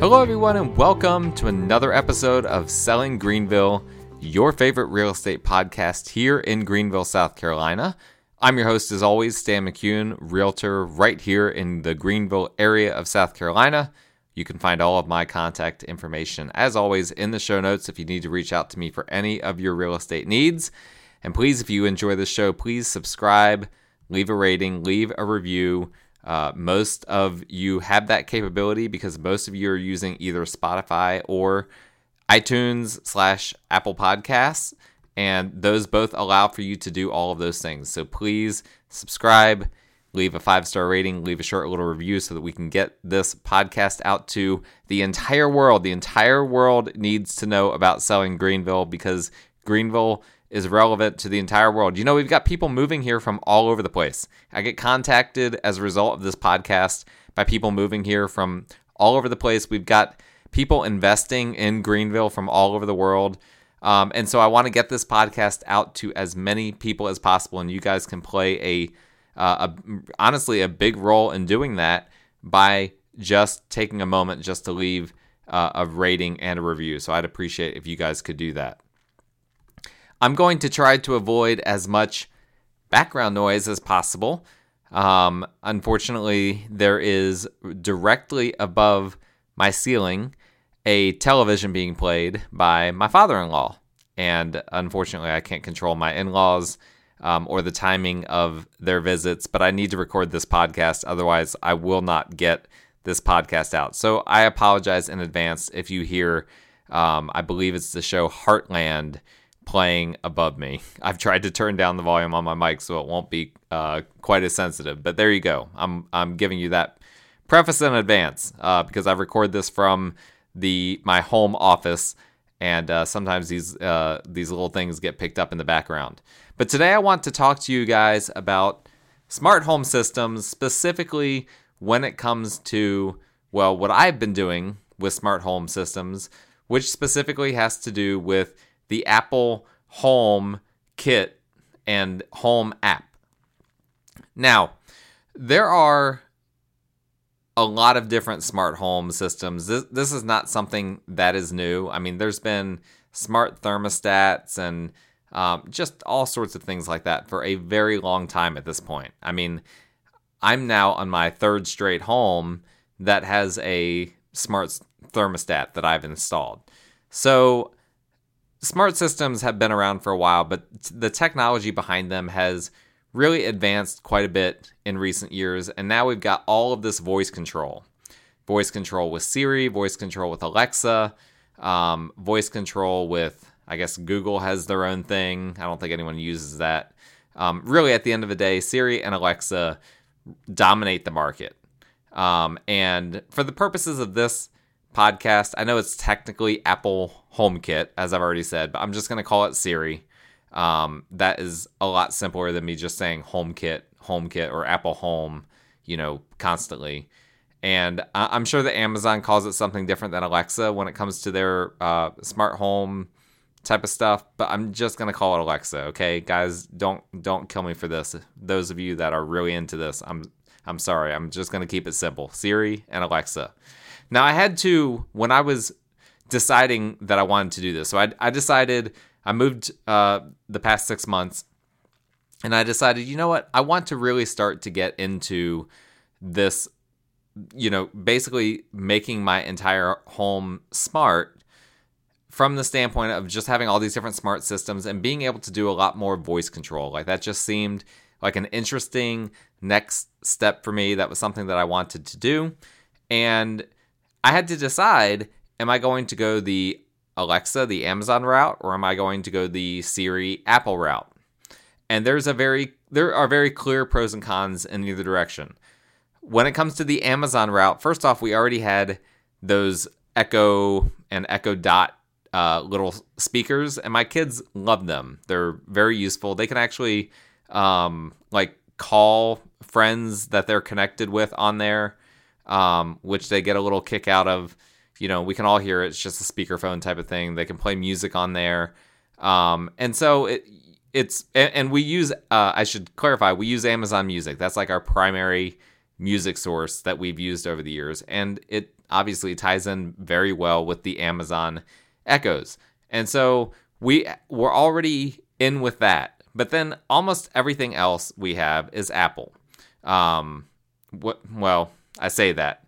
Hello, everyone, and welcome to another episode of Selling Greenville, your favorite real estate podcast here in Greenville, South Carolina. I'm your host, as always, Stan McCune, realtor right here in the Greenville area of South Carolina. You can find all of my contact information, as always, in the show notes if you need to reach out to me for any of your real estate needs. And please, if you enjoy the show, please subscribe, leave a rating, leave a review. Uh, most of you have that capability because most of you are using either Spotify or iTunes slash Apple Podcasts, and those both allow for you to do all of those things. So please subscribe, leave a five star rating, leave a short little review so that we can get this podcast out to the entire world. The entire world needs to know about selling Greenville because Greenville is relevant to the entire world. You know, we've got people moving here from all over the place. I get contacted as a result of this podcast by people moving here from all over the place. We've got people investing in Greenville from all over the world. Um, and so I want to get this podcast out to as many people as possible, and you guys can play a, uh, a honestly a big role in doing that by just taking a moment just to leave uh, a rating and a review. So I'd appreciate if you guys could do that. I'm going to try to avoid as much background noise as possible. Um, unfortunately, there is directly above my ceiling a television being played by my father in law. And unfortunately, I can't control my in laws um, or the timing of their visits, but I need to record this podcast. Otherwise, I will not get this podcast out. So I apologize in advance if you hear, um, I believe it's the show Heartland playing above me. I've tried to turn down the volume on my mic so it won't be uh, quite as sensitive. But there you go. I'm I'm giving you that preface in advance uh, because I record this from the my home office, and uh, sometimes these uh, these little things get picked up in the background. But today I want to talk to you guys about smart home systems, specifically when it comes to well what I've been doing with smart home systems, which specifically has to do with the Apple Home Kit and Home app. Now, there are a lot of different smart home systems. This, this is not something that is new. I mean, there's been smart thermostats and um, just all sorts of things like that for a very long time at this point. I mean, I'm now on my third straight home that has a smart thermostat that I've installed. So smart systems have been around for a while, but the technology behind them has really advanced quite a bit in recent years. And now we've got all of this voice control voice control with Siri, voice control with Alexa, um, voice control with, I guess, Google has their own thing. I don't think anyone uses that. Um, really, at the end of the day, Siri and Alexa dominate the market. Um, and for the purposes of this podcast. I know it's technically Apple HomeKit, as I've already said, but I'm just going to call it Siri. Um, that is a lot simpler than me just saying HomeKit, HomeKit, or Apple Home, you know, constantly. And I'm sure that Amazon calls it something different than Alexa when it comes to their uh, smart home type of stuff. But I'm just gonna call it Alexa, okay, guys? Don't don't kill me for this. Those of you that are really into this, I'm I'm sorry. I'm just gonna keep it simple. Siri and Alexa. Now, I had to, when I was deciding that I wanted to do this, so I, I decided, I moved uh, the past six months, and I decided, you know what, I want to really start to get into this, you know, basically making my entire home smart from the standpoint of just having all these different smart systems and being able to do a lot more voice control. Like that just seemed like an interesting next step for me. That was something that I wanted to do. And I had to decide am I going to go the Alexa, the Amazon route, or am I going to go the Siri, Apple route? And there's a very there are very clear pros and cons in either direction. When it comes to the Amazon route, first off, we already had those Echo and Echo Dot uh, little speakers, and my kids love them. They're very useful. They can actually um, like call friends that they're connected with on there um, which they get a little kick out of. You know, we can all hear it. It's just a speakerphone type of thing. They can play music on there, um, and so it it's and, and we use. Uh, I should clarify. We use Amazon Music. That's like our primary music source that we've used over the years, and it obviously ties in very well with the Amazon Echoes. And so we we're already in with that. But then almost everything else we have is Apple. Um, what? Well, I say that.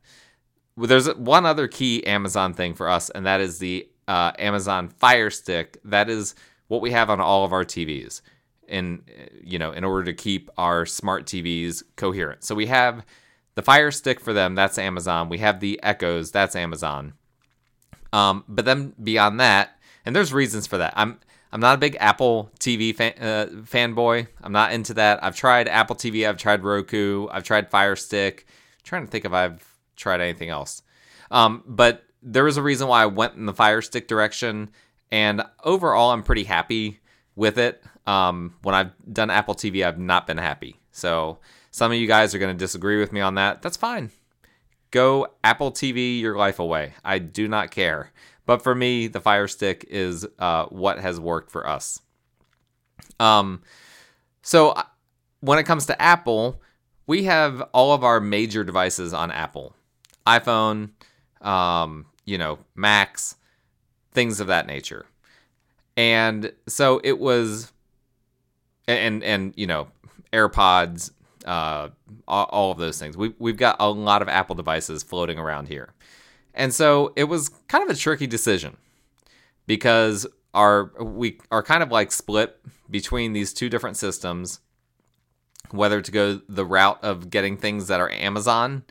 There's one other key Amazon thing for us, and that is the uh, Amazon Fire Stick. That is what we have on all of our TVs, in you know, in order to keep our smart TVs coherent. So we have the Fire Stick for them. That's Amazon. We have the Echoes. That's Amazon. Um, but then beyond that, and there's reasons for that. I'm I'm not a big Apple TV fan, uh, fanboy. I'm not into that. I've tried Apple TV. I've tried Roku. I've tried Fire Stick. I'm trying to think if I've tried anything else. Um, but there was a reason why I went in the Fire Stick direction, and overall, I'm pretty happy with it. Um, when I've done Apple TV, I've not been happy. So some of you guys are going to disagree with me on that. That's fine. Go Apple TV your life away. I do not care. But for me, the Fire Stick is uh, what has worked for us. Um, so uh, when it comes to Apple, we have all of our major devices on Apple, iPhone, um, you know, Macs, things of that nature. And so it was, and and you know, AirPods, uh, all, of those things. We we've got a lot of Apple devices floating around here. And so it was kind of a tricky decision because our we are kind of like split between these two different systems whether to go the route of getting things that are Amazon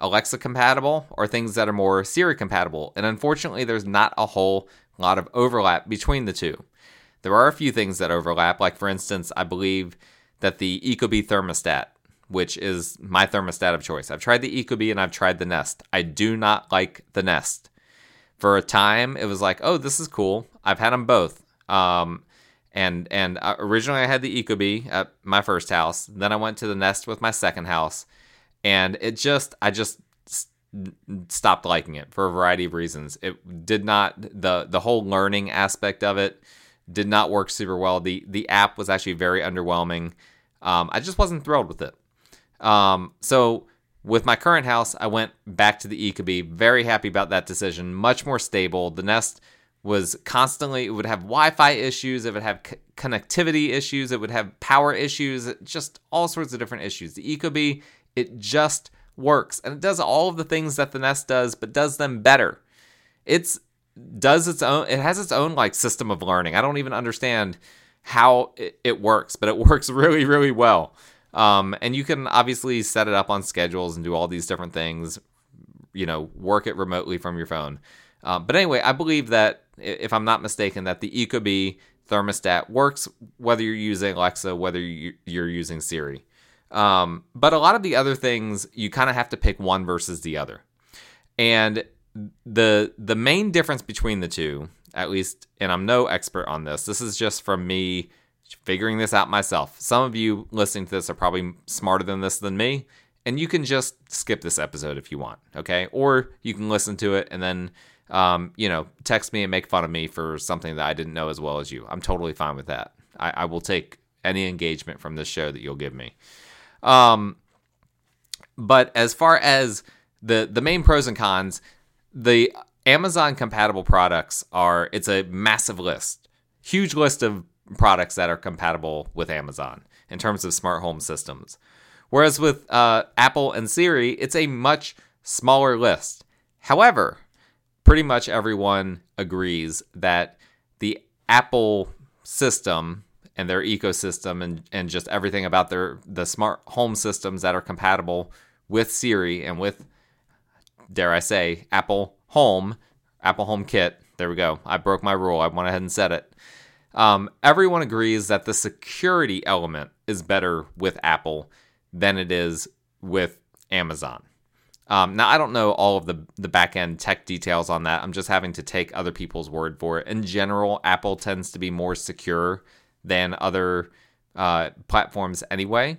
Alexa compatible or things that are more Siri compatible. And unfortunately, there's not a whole lot of overlap between the two. There are a few things that overlap, like for instance, I believe that the Ecobee thermostat which is my thermostat of choice. I've tried the Ecobee and I've tried the Nest. I do not like the Nest. For a time, it was like, oh, this is cool. I've had them both. Um, and and uh, originally I had the Ecobee at my first house. Then I went to the Nest with my second house, and it just I just stopped liking it for a variety of reasons. It did not the the whole learning aspect of it did not work super well. The the app was actually very underwhelming. Um, I just wasn't thrilled with it. Um, so with my current house, I went back to the Ecobee. Very happy about that decision. Much more stable. The Nest was constantly it would have Wi-Fi issues, it would have c- connectivity issues, it would have power issues, just all sorts of different issues. The Ecobee, it just works and it does all of the things that the Nest does, but does them better. It's does its own it has its own like system of learning. I don't even understand how it, it works, but it works really really well. Um, and you can obviously set it up on schedules and do all these different things, you know, work it remotely from your phone. Uh, but anyway, I believe that if I'm not mistaken, that the Ecobee thermostat works whether you're using Alexa, whether you're using Siri. Um, but a lot of the other things, you kind of have to pick one versus the other. And the the main difference between the two, at least, and I'm no expert on this. This is just from me figuring this out myself. Some of you listening to this are probably smarter than this than me, and you can just skip this episode if you want, okay? Or you can listen to it and then, um, you know, text me and make fun of me for something that I didn't know as well as you. I'm totally fine with that. I, I will take any engagement from this show that you'll give me. Um, but as far as the the main pros and cons, the Amazon compatible products are it's a massive list, huge list of products that are compatible with Amazon in terms of smart home systems. Whereas with uh, Apple and Siri, it's a much smaller list. However, pretty much everyone agrees that the Apple system and their ecosystem and, and just everything about their the smart home systems that are compatible with Siri and with dare I say Apple Home, Apple HomeKit. There we go. I broke my rule. I went ahead and said it. Um, everyone agrees that the security element is better with Apple than it is with Amazon. Um, now, I don't know all of the, the back end tech details on that. I'm just having to take other people's word for it. In general, Apple tends to be more secure than other uh, platforms anyway.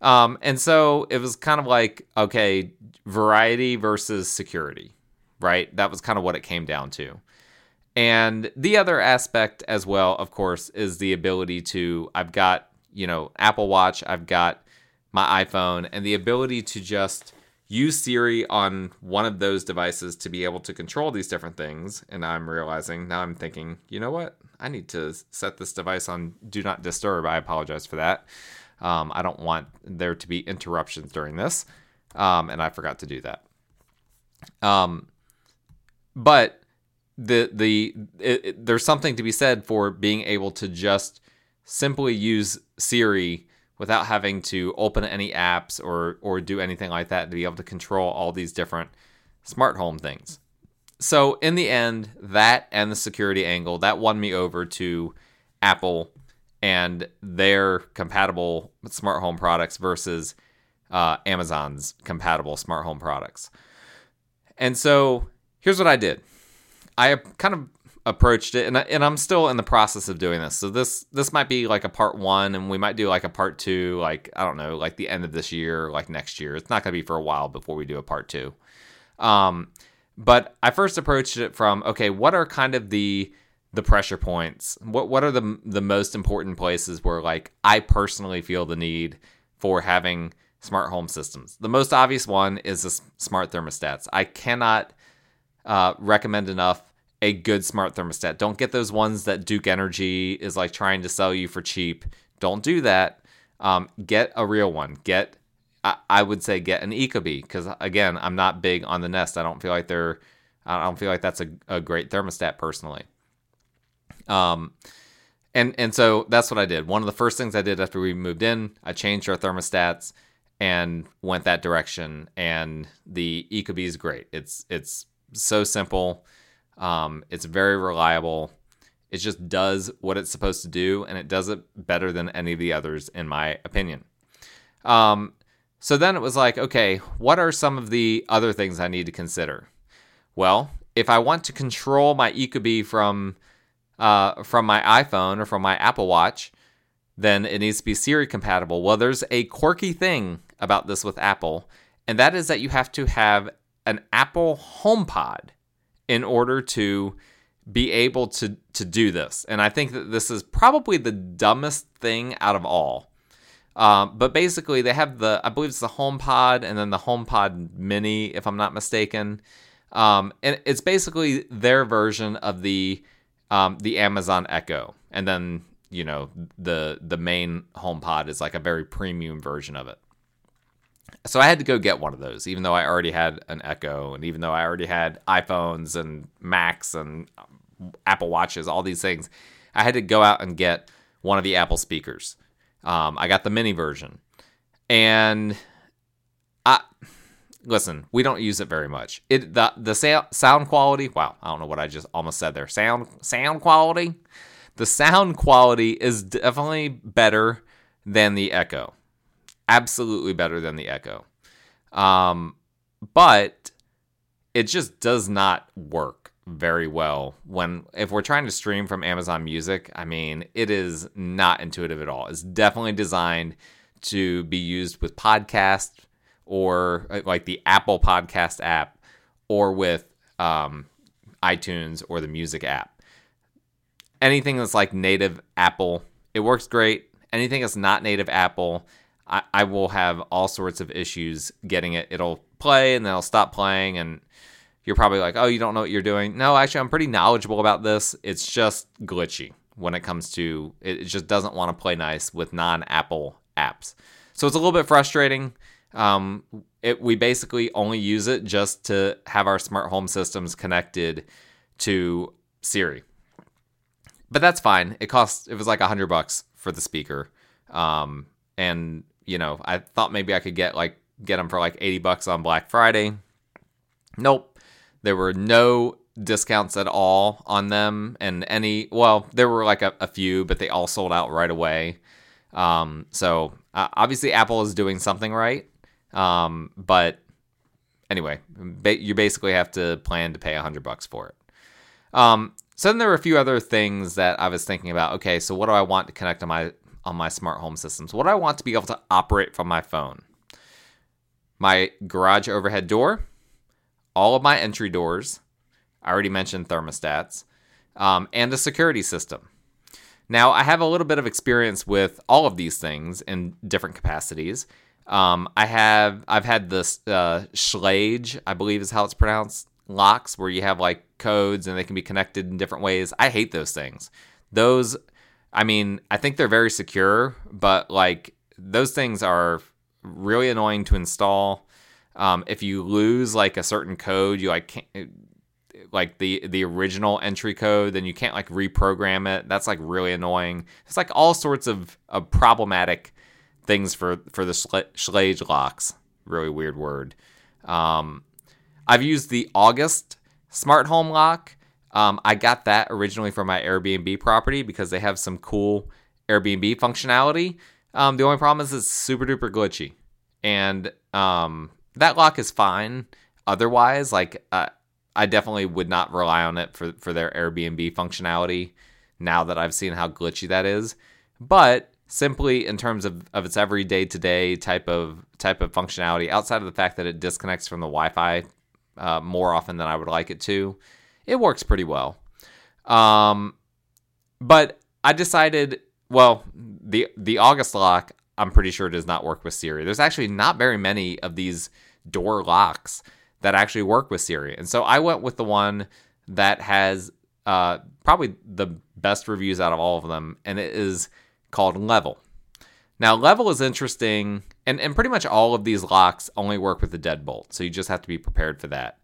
Um, and so it was kind of like, okay, variety versus security, right? That was kind of what it came down to. And the other aspect as well, of course, is the ability to I've got, you know, Apple Watch, I've got my iPhone, and the ability to just use Siri on one of those devices to be able to control these different things. And I'm realizing now I'm thinking, you know what? I need to set this device on do not disturb. I apologize for that. Um, I don't want there to be interruptions during this. Um, and I forgot to do that. Um, but the the it, it, there's something to be said for being able to just simply use Siri without having to open any apps or or do anything like that to be able to control all these different smart home things. So in the end, that and the security angle that won me over to Apple and their compatible smart home products versus uh, Amazon's compatible smart home products. And so here's what I did. I kind of approached it and, I, and i'm still in the process of doing this so this this might be like a part one and we might do like a part two like i don't know like the end of this year like next year it's not going to be for a while before we do a part two um but i first approached it from okay what are kind of the the pressure points what what are the the most important places where like i personally feel the need for having smart home systems the most obvious one is the smart thermostats i cannot uh, recommend enough a good smart thermostat. Don't get those ones that Duke Energy is like trying to sell you for cheap. Don't do that. Um, get a real one. Get, I, would say, get an Ecobee because again, I'm not big on the Nest. I don't feel like they're, I don't feel like that's a, a great thermostat personally. Um, and and so that's what I did. One of the first things I did after we moved in, I changed our thermostats and went that direction. And the Ecobee is great. It's it's so simple. Um, it's very reliable. It just does what it's supposed to do, and it does it better than any of the others, in my opinion. Um, so then it was like, okay, what are some of the other things I need to consider? Well, if I want to control my Ecobee from uh, from my iPhone or from my Apple Watch, then it needs to be Siri compatible. Well, there's a quirky thing about this with Apple, and that is that you have to have an Apple HomePod in order to be able to to do this. And I think that this is probably the dumbest thing out of all. Um, but basically, they have the I believe it's the HomePod and then the HomePod Mini, if I'm not mistaken. Um, and it's basically their version of the um, the Amazon Echo, and then you know the the main HomePod is like a very premium version of it so I had to go get one of those, even though I already had an Echo, and even though I already had iPhones and Macs and Apple Watches, all these things. I had to go out and get one of the Apple speakers. Um, I got the mini version, and I listen. We don't use it very much. It the the sound quality. Wow, I don't know what I just almost said there. Sound sound quality. The sound quality is definitely better than the Echo absolutely better than the Echo. Um, but it just does not work very well when if we're trying to stream from Amazon Music, I mean, it is not intuitive at all. It's definitely designed to be used with podcast or uh, like the Apple Podcast app or with um, iTunes or the music app. Anything that's like native Apple, it works great. Anything that's not native Apple, I, I will have all sorts of issues getting it. It'll play and then it'll stop playing and you're probably like, oh, you don't know what you're doing. No, actually, I'm pretty knowledgeable about this. It's just glitchy when it comes to it, just doesn't want to play nice with non Apple apps. So it's a little bit frustrating. Um, it, we basically only use it just to have our smart home systems connected to Siri. But that's fine. It costs, it was like a hundred bucks for the speaker. Um, and you know, I thought maybe I could get like get them for like 80 bucks on Black Friday. Nope. There were no discounts at all on them and any well, there were like a, a few, but they all sold out right away. Um, so uh, obviously Apple is doing something right. Um, but anyway, ba- you basically have to plan to pay a 100 bucks for it. Um, so then there were a few other things that I was thinking about. Okay, so what do I want to connect on my on my smart home systems. What do I want to be able to operate from my phone. My garage overhead door, all of my entry doors, I already mentioned thermostats, um, and a security system. Now, I have a little bit of experience with all of these things in different capacities, Um, I have I've had this uh, Schlage, I believe is how it's pronounced, locks where you have like codes and they can be connected in different ways. I hate those things. Those, I mean, I think they're very secure, but like those things are really annoying to install. Um, if you lose like a certain code, you like can't, like the the original entry code, then you can't like reprogram it. That's like really annoying. It's like all sorts of, of problematic things for for the Schlage locks. Really weird word. Um, I've used the August smart home lock. Um, I got that originally from my Airbnb property because they have some cool Airbnb functionality. Um, the only problem is it's super duper glitchy, and um, that lock is fine. Otherwise, like uh, I definitely would not rely on it for for their Airbnb functionality. Now that I've seen how glitchy that is, but simply in terms of, of its everyday to day type of type of functionality, outside of the fact that it disconnects from the Wi-Fi uh, more often than I would like it to, it works pretty well. Um, but I decided, well, the the August lock, I'm pretty sure it does not work with Siri. There's actually not very many of these door locks that actually work with Siri, and so I went with the one that has uh, probably the best reviews out of all of them, and it is called Level. Now, Level is interesting, and, and pretty much all of these locks only work with the deadbolt, so you just have to be prepared for that.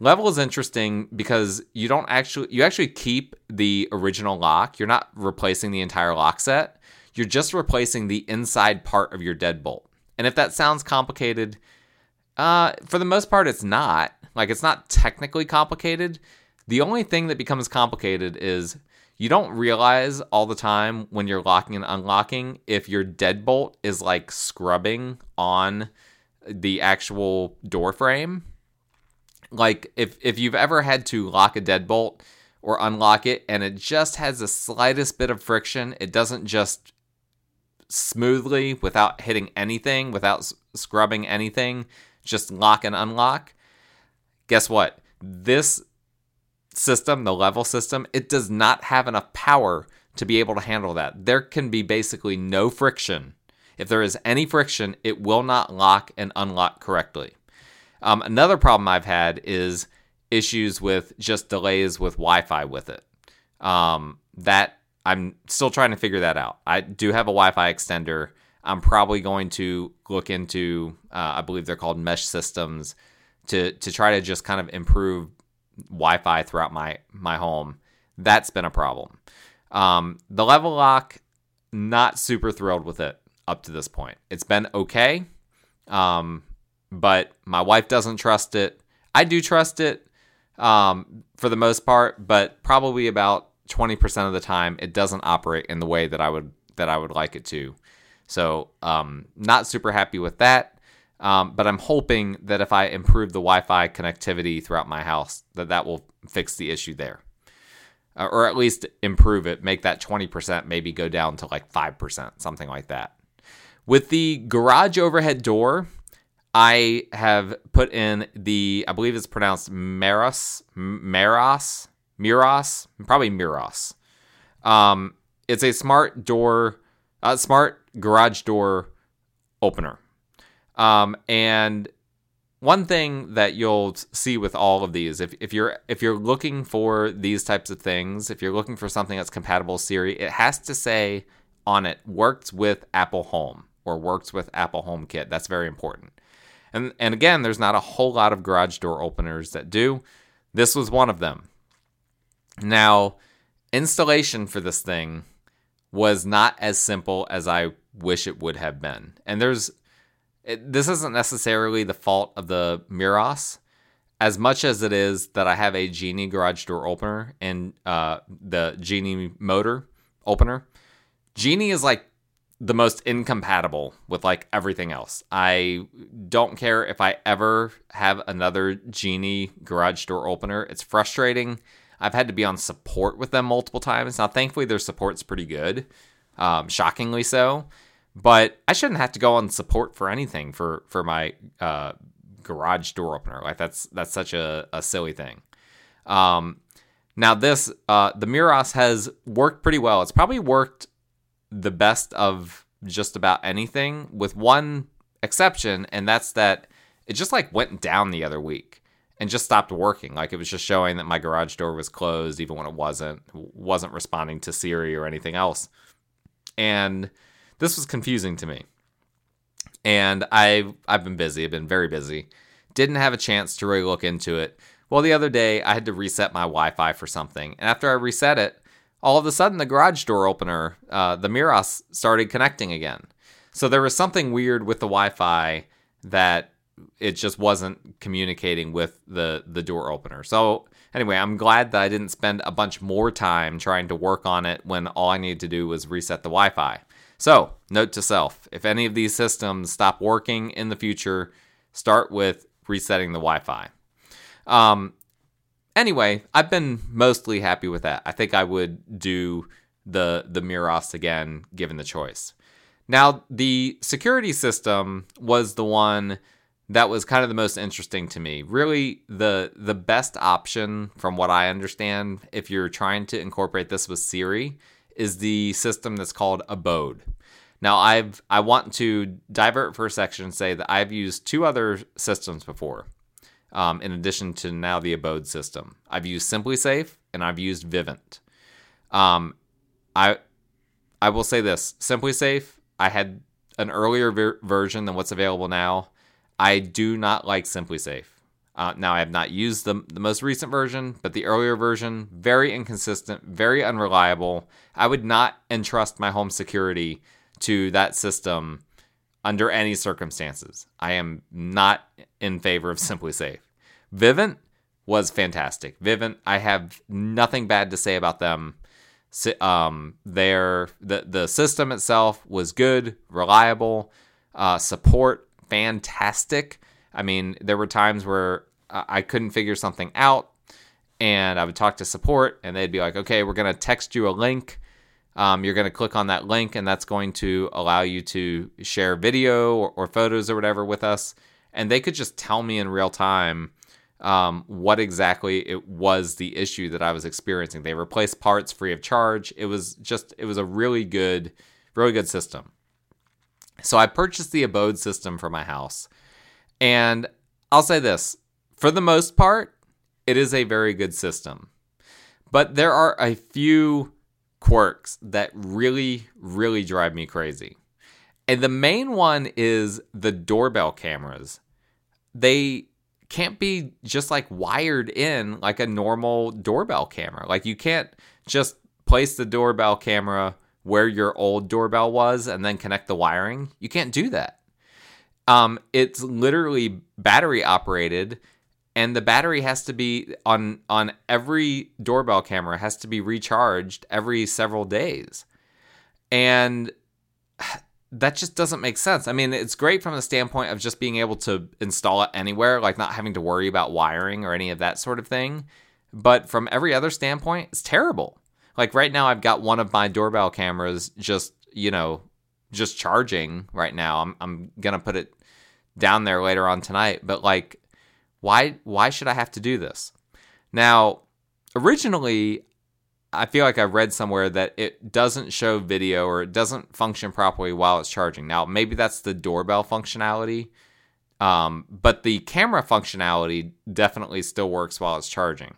Level is interesting because you don't actually you actually keep the original lock. You're not replacing the entire lock set. You're just replacing the inside part of your deadbolt. And if that sounds complicated, uh, for the most part, it's not. Like it's not technically complicated. The only thing that becomes complicated is you don't realize all the time when you're locking and unlocking if your deadbolt is like scrubbing on the actual door frame. Like if if you've ever had to lock a deadbolt or unlock it and it just has the slightest bit of friction, it doesn't just smoothly without hitting anything, without scrubbing anything, just lock and unlock. Guess what? This system, the level system, it does not have enough power to be able to handle that. There can be basically no friction. If there is any friction, it will not lock and unlock correctly. Um, another problem I've had is issues with just delays with Wi Fi with it. Um, that I'm still trying to figure that out. I do have a Wi Fi extender. I'm probably going to look into, uh, I believe they're called mesh systems, to to try to just kind of improve Wi-Fi throughout my my home. That's been a problem. Um, the level lock, not super thrilled with it up to this point. It's been okay, um, but my wife doesn't trust it. I do trust it um, for the most part, but probably about twenty percent of the time, it doesn't operate in the way that I would that I would like it to. So, um, not super happy with that. Um, but I'm hoping that if I improve the Wi-Fi connectivity throughout my house, that that will fix the issue there, uh, or at least improve it, make that 20% maybe go down to like 5%, something like that. With the garage overhead door, I have put in the, I believe it's pronounced Meros, Meros, Miros, probably Miros. Um, it's a smart door, smart garage door opener. Um, and one thing that you'll see with all of these, if, if you're if you're looking for these types of things, if you're looking for something that's compatible Siri, it has to say on it works with Apple Home or works with Apple HomeKit. That's very important. And and again, there's not a whole lot of garage door openers that do. This was one of them. Now, installation for this thing was not as simple as I wish it would have been. And there's it, this isn't necessarily the fault of the Miros, as much as it is that I have a Genie garage door opener and uh, the Genie motor opener. Genie is like the most incompatible with like everything else. I don't care if I ever have another Genie garage door opener. It's frustrating. I've had to be on support with them multiple times. Now, thankfully, their support's pretty good, um, shockingly so but I shouldn't have to go on support for anything for for my uh, garage door opener. Like that's that's such a, a silly thing. Um, now this uh, the Miros has worked pretty well. It's probably worked the best of just about anything, with one exception, and that's that it just like went down the other week and just stopped working. Like it was just showing that my garage door was closed, even when it wasn't. wasn't responding to Siri or anything else. And this was confusing to me. And I I've been busy. I've been very busy. Didn't have a chance to really look into it. Well, the other day I had to reset my Wi-Fi for something, and after I reset it, all of a sudden the garage door opener, uh, the Miros, started connecting again. So there was something weird with the Wi-Fi that it just wasn't communicating with the the door opener. So anyway, I'm glad that I didn't spend a bunch more time trying to work on it when all I needed to do was reset the Wi-Fi. So, note to self, if any of these systems stop working in the future, start with resetting the Wi-Fi. Um, anyway, I've been mostly happy with that. I think I would do the the Miros again given the choice. Now, the security system was the one that was kind of the most interesting to me. Really, the the best option, from what I understand, if you're trying to incorporate this with Siri, is the system that's called Abode. Now, I've I want to divert for a section and say that I've used two other systems before, um, in addition to now the Abode system. I've used SimpliSafe and I've used Vivint. Um, I I will say this: SimpliSafe, I had an earlier ver- version than what's available now I do not like SimpliSafe. Uh, now, I have not used the, the most recent version, but the earlier version, very inconsistent, very unreliable. I would not entrust my home security to that system under any circumstances. I am not in favor of SimpliSafe. Vivint was fantastic. Vivint, I have nothing bad to say about them. Um, their the the system itself was good, reliable. Uh, support fantastic. I mean, there were times where I couldn't figure something out, and I would talk to support, and they'd be like, "Okay, we're gonna text you a link. Um, you're gonna click on that link, and that's going to allow you to share video or, or photos or whatever with us." And they could just tell me in real time um, what exactly it was the issue that I was experiencing. They replaced parts free of charge. It was just, it was a really good, really good system. So I purchased the abode system for my house. And I'll say this for the most part, it is a very good system. But there are a few quirks that really, really drive me crazy. And the main one is the doorbell cameras. They can't be just like wired in like a normal doorbell camera. Like you can't just place the doorbell camera where your old doorbell was and then connect the wiring. You can't do that. Um, it's literally battery operated, and the battery has to be on on every doorbell camera has to be recharged every several days, and that just doesn't make sense. I mean, it's great from the standpoint of just being able to install it anywhere, like not having to worry about wiring or any of that sort of thing. But from every other standpoint, it's terrible. Like right now, I've got one of my doorbell cameras just, you know, just charging right now. I'm, I'm gonna put it down there later on tonight. But like, why why should I have to do this? Now, originally, I feel like I read somewhere that it doesn't show video or it doesn't function properly while it's charging. Now, maybe that's the doorbell functionality, um, but the camera functionality definitely still works while it's charging.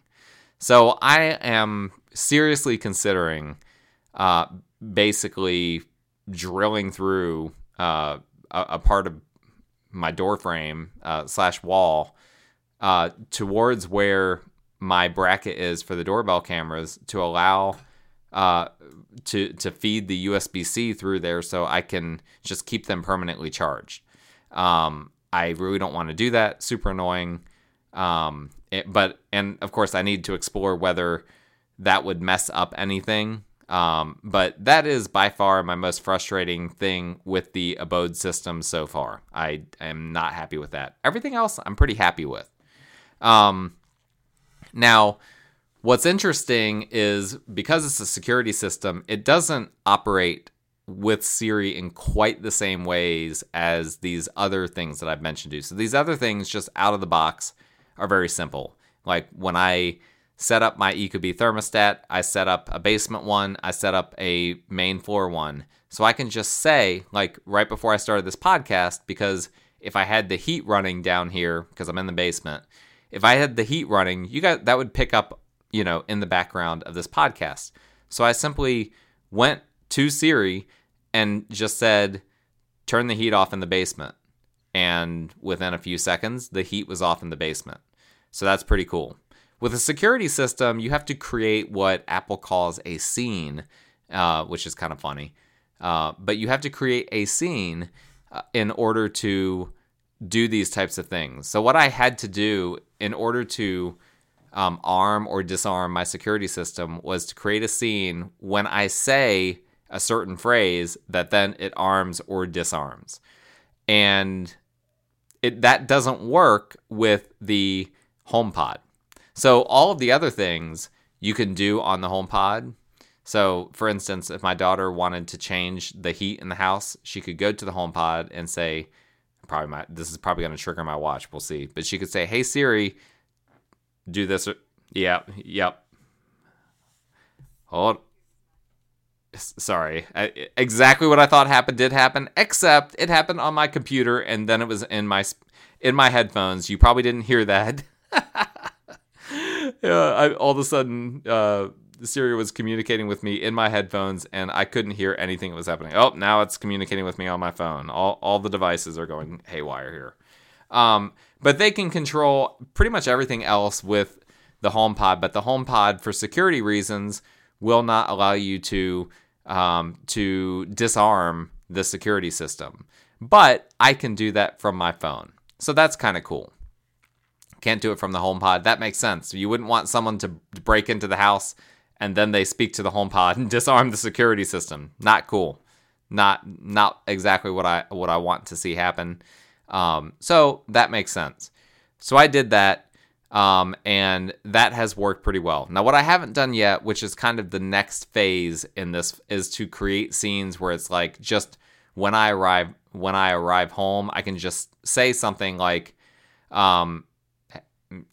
So I am seriously considering uh, basically drilling through uh, a, a, part of my door frame uh, slash wall uh, towards where my bracket is for the doorbell cameras to allow uh, to to feed the USB C through there so I can just keep them permanently charged. Um, I really don't want to do that. Super annoying. Um, it, but and of course I need to explore whether that would mess up anything. Um, but that is by far my most frustrating thing with the abode system so far. I am not happy with that. Everything else I'm pretty happy with. Um, now, what's interesting is because it's a security system, it doesn't operate with Siri in quite the same ways as these other things that I've mentioned to you. So these other things just out of the box are very simple. Like when I set up my Ecobee thermostat. I set up a basement one. I set up a main floor one. So I can just say, like right before I started this podcast, because if I had the heat running down here, because I'm in the basement, if I had the heat running, you got that would pick up, you know, in the background of this podcast. So I simply went to Siri and just said, turn the heat off in the basement. And within a few seconds, the heat was off in the basement. So that's pretty cool. With a security system, you have to create what Apple calls a scene, uh, which is kind of funny. Uh, but you have to create a scene uh, in order to do these types of things. So, what I had to do in order to um, arm or disarm my security system was to create a scene when I say a certain phrase that then it arms or disarms. And it, that doesn't work with the HomePod. So all of the other things you can do on the HomePod. So, for instance, if my daughter wanted to change the heat in the house, she could go to the HomePod and say, probably my this is probably going to trigger my watch. We'll see. But she could say, "Hey Siri, do this." Yep, yep. Hold. Sorry, I, exactly what I thought happened did happen, except it happened on my computer and then it was in my in my headphones. You probably didn't hear that. yeah, I, all of a sudden, uh, Siri was communicating with me in my headphones, and I couldn't hear anything that was happening. Oh, now it's communicating with me on my phone. All all the devices are going haywire here. Um, but they can control pretty much everything else with the HomePod. But the HomePod, for security reasons, will not allow you to um, to disarm the security system. But I can do that from my phone, so that's kind of cool. Can't do it from the HomePod. That makes sense. You wouldn't want someone to break into the house and then they speak to the HomePod and disarm the security system. Not cool. Not not exactly what I what I want to see happen. Um, so that makes sense. So I did that, um, and that has worked pretty well. Now, what I haven't done yet, which is kind of the next phase in this, is to create scenes where it's like just when I arrive when I arrive home, I can just say something like, um,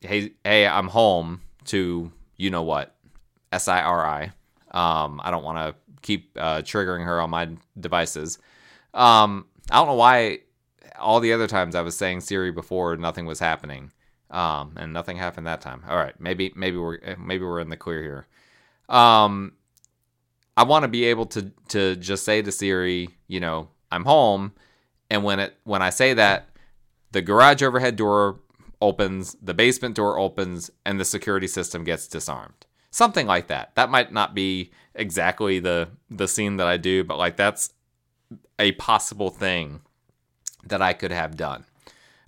"Hey, hey, I'm home." To you know what, S I R I. Um, I don't want to keep uh, triggering her on my devices. Um, I don't know why all the other times I was saying Siri before nothing was happening. Um, and nothing happened that time. All right, maybe maybe we're maybe we're in the clear here. Um, I want to be able to to just say to Siri, you know, I'm home, and when it when I say that, the garage overhead door opens, the basement door opens, and the security system gets disarmed something like that. That might not be exactly the the scene that I do, but like that's a possible thing that I could have done.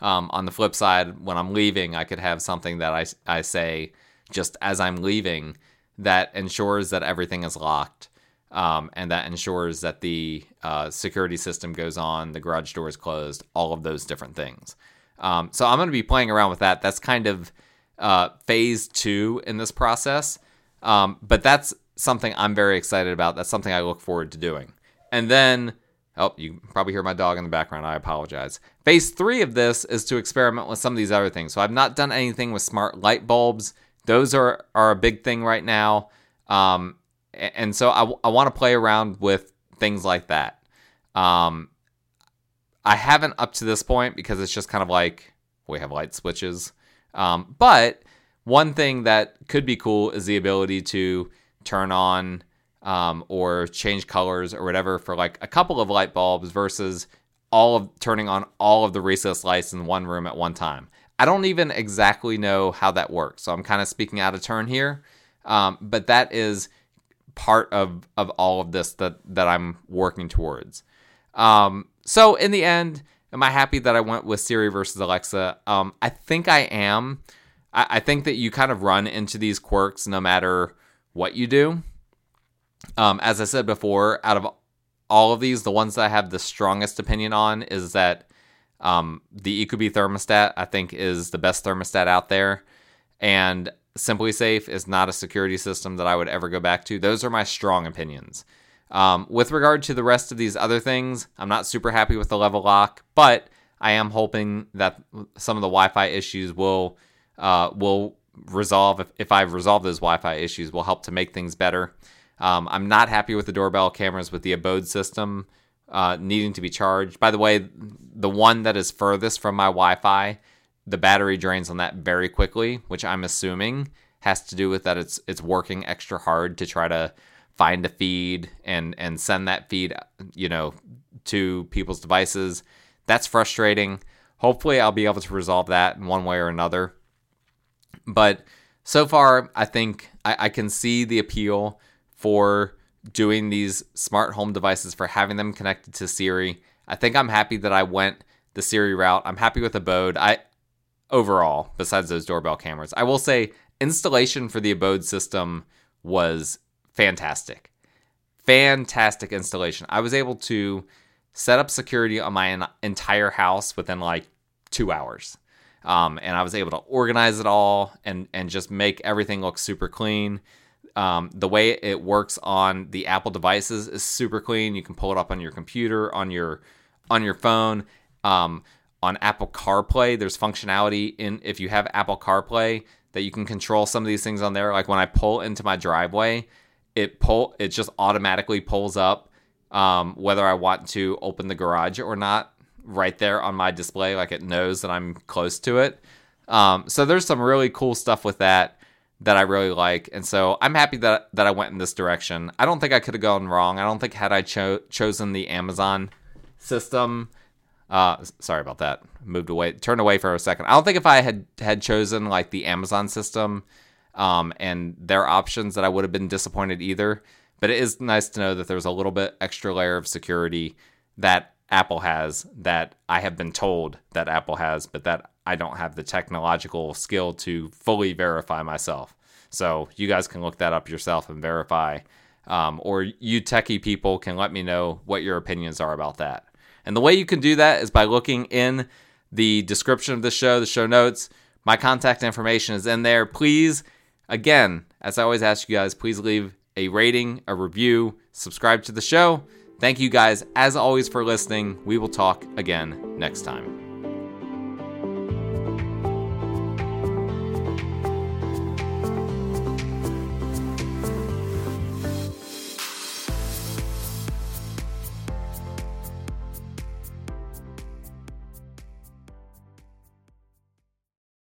Um, on the flip side, when I'm leaving, I could have something that I, I say just as I'm leaving that ensures that everything is locked um, and that ensures that the uh, security system goes on, the garage door is closed, all of those different things. Um, so I'm going to be playing around with that. That's kind of uh, phase two in this process. Um, but that's something I'm very excited about. That's something I look forward to doing. And then, oh, you probably hear my dog in the background. I apologize. Phase three of this is to experiment with some of these other things. So I've not done anything with smart light bulbs. Those are, are a big thing right now. Um, and so I, I want to play around with things like that. Um, I haven't up to this point because it's just kind of like we have light switches. Um, but one thing that could be cool is the ability to turn on um, or change colors or whatever for like a couple of light bulbs versus all of turning on all of the recessed lights in one room at one time. I don't even exactly know how that works, so I'm kind of speaking out of turn here. Um, but that is part of of all of this that that I'm working towards. Um, so in the end, am I happy that I went with Siri versus Alexa? Um, I think I am. I, I think that you kind of run into these quirks no matter what you do. Um, as I said before, out of all of these, the ones that I have the strongest opinion on is that um, the Ecobee thermostat, I think, is the best thermostat out there. And SimpliSafe is not a security system that I would ever go back to. Those are my strong opinions. Um, with regard to the rest of these other things, I'm not super happy with the level lock, but I am hoping that some of the Wi Fi issues will uh, will resolve if, if I've resolved those Wi-Fi issues will help to make things better. Um, I'm not happy with the doorbell cameras with the abode system uh, needing to be charged. By the way, the one that is furthest from my Wi-Fi, the battery drains on that very quickly, which I'm assuming has to do with that it's it's working extra hard to try to find a feed and and send that feed, you know, to people's devices. That's frustrating. Hopefully, I'll be able to resolve that in one way or another. But so far, I think I, I can see the appeal for doing these smart home devices, for having them connected to Siri. I think I'm happy that I went the Siri route. I'm happy with Abode. I overall, besides those doorbell cameras, I will say installation for the Abode system was fantastic. Fantastic installation. I was able to set up security on my entire house within like two hours. Um, and I was able to organize it all and and just make everything look super clean. Um, the way it works on the Apple devices is super clean. You can pull it up on your computer, on your on your phone. Um, on Apple CarPlay, there's functionality in if you have Apple CarPlay that you can control some of these things on there. Like when I pull into my driveway, it pull it just automatically pulls up um, whether I want to open the garage or not right there on my display, like it knows that I'm close to it. Um, so there's some really cool stuff with that that I really like, and so I'm happy that that I went in this direction. I don't think I could have gone wrong. I don't think had I cho- chosen the Amazon system. Uh, sorry about that. Moved away, turned away for a second. I don't think if I had had chosen like the Amazon system, um, and their options, that I would have been disappointed either. But it is nice to know that there's a little bit extra layer of security that Apple has that I have been told that Apple has, but that I don't have the technological skill to fully verify myself. So you guys can look that up yourself and verify. Um, or you techie people can let me know what your opinions are about that. And the way you can do that is by looking in the description of the show, the show notes. My contact information is in there. Please, again, as I always ask you guys, please leave a rating, a review, subscribe to the show. Thank you guys, as always, for listening. We will talk again next time.